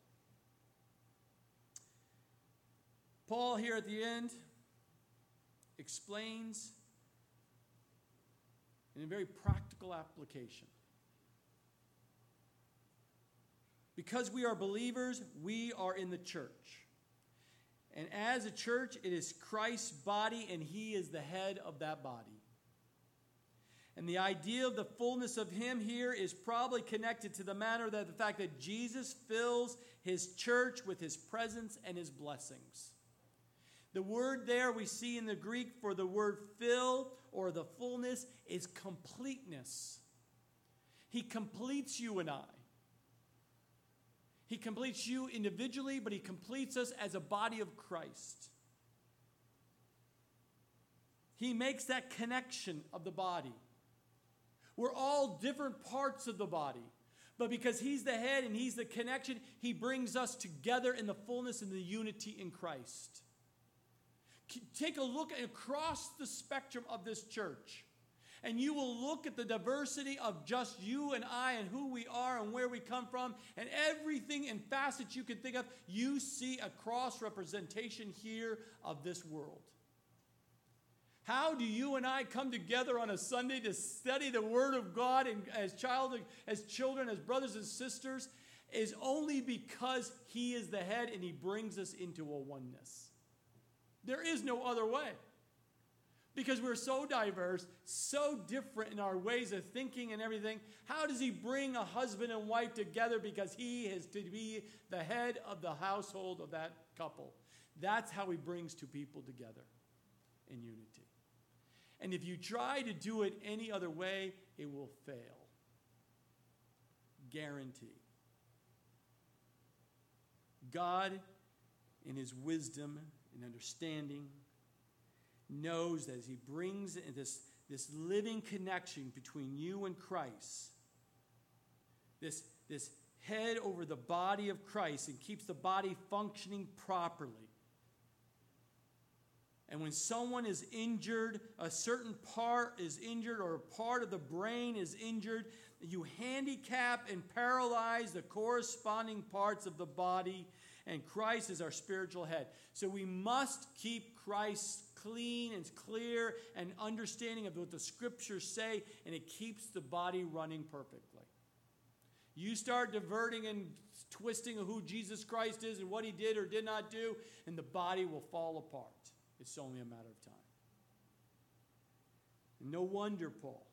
Paul, here at the end, explains in a very practical application Because we are believers, we are in the church. And as a church, it is Christ's body, and He is the head of that body. And the idea of the fullness of Him here is probably connected to the matter that the fact that Jesus fills His church with His presence and His blessings. The word there we see in the Greek for the word fill or the fullness is completeness. He completes you and I. He completes you individually, but He completes us as a body of Christ. He makes that connection of the body. We're all different parts of the body. But because He's the head and He's the connection, He brings us together in the fullness and the unity in Christ. Take a look across the spectrum of this church and you will look at the diversity of just you and I and who we are and where we come from and everything and facets you can think of, you see a cross representation here of this world. How do you and I come together on a Sunday to study the Word of God and as child, as children, as brothers and sisters, is only because He is the head and He brings us into a oneness. There is no other way. Because we're so diverse, so different in our ways of thinking and everything. How does he bring a husband and wife together? Because he is to be the head of the household of that couple. That's how he brings two people together in unity. And if you try to do it any other way, it will fail. Guarantee. God, in his wisdom and understanding, knows that as he brings this, this living connection between you and Christ, this, this head over the body of Christ and keeps the body functioning properly. And when someone is injured, a certain part is injured, or a part of the brain is injured, you handicap and paralyze the corresponding parts of the body, and Christ is our spiritual head. So we must keep Christ clean and clear and understanding of what the scriptures say, and it keeps the body running perfectly. You start diverting and twisting who Jesus Christ is and what he did or did not do, and the body will fall apart. It's only a matter of time. And no wonder Paul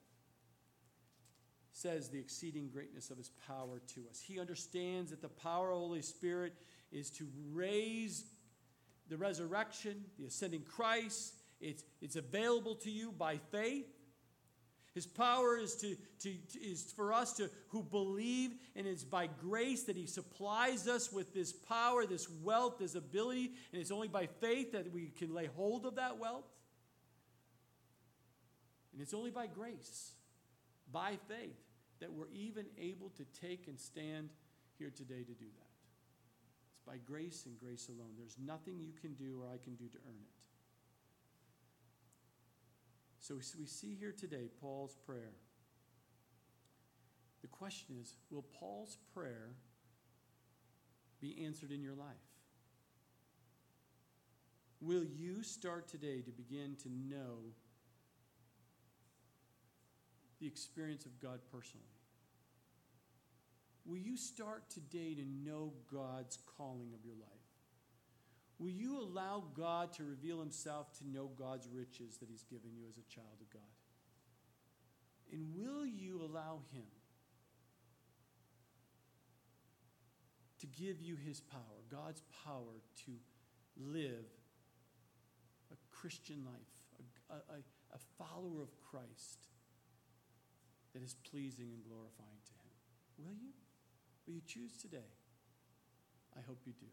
says the exceeding greatness of his power to us. He understands that the power of the Holy Spirit is to raise the resurrection, the ascending Christ. It's, it's available to you by faith. His power is, to, to, is for us to, who believe, and it's by grace that He supplies us with this power, this wealth, this ability, and it's only by faith that we can lay hold of that wealth. And it's only by grace, by faith, that we're even able to take and stand here today to do that. By grace and grace alone. There's nothing you can do or I can do to earn it. So we see here today Paul's prayer. The question is will Paul's prayer be answered in your life? Will you start today to begin to know the experience of God personally? Will you start today to know God's calling of your life? Will you allow God to reveal himself to know God's riches that he's given you as a child of God? And will you allow him to give you his power, God's power to live a Christian life, a, a, a follower of Christ that is pleasing and glorifying to him? Will you? Will you choose today? I hope you do.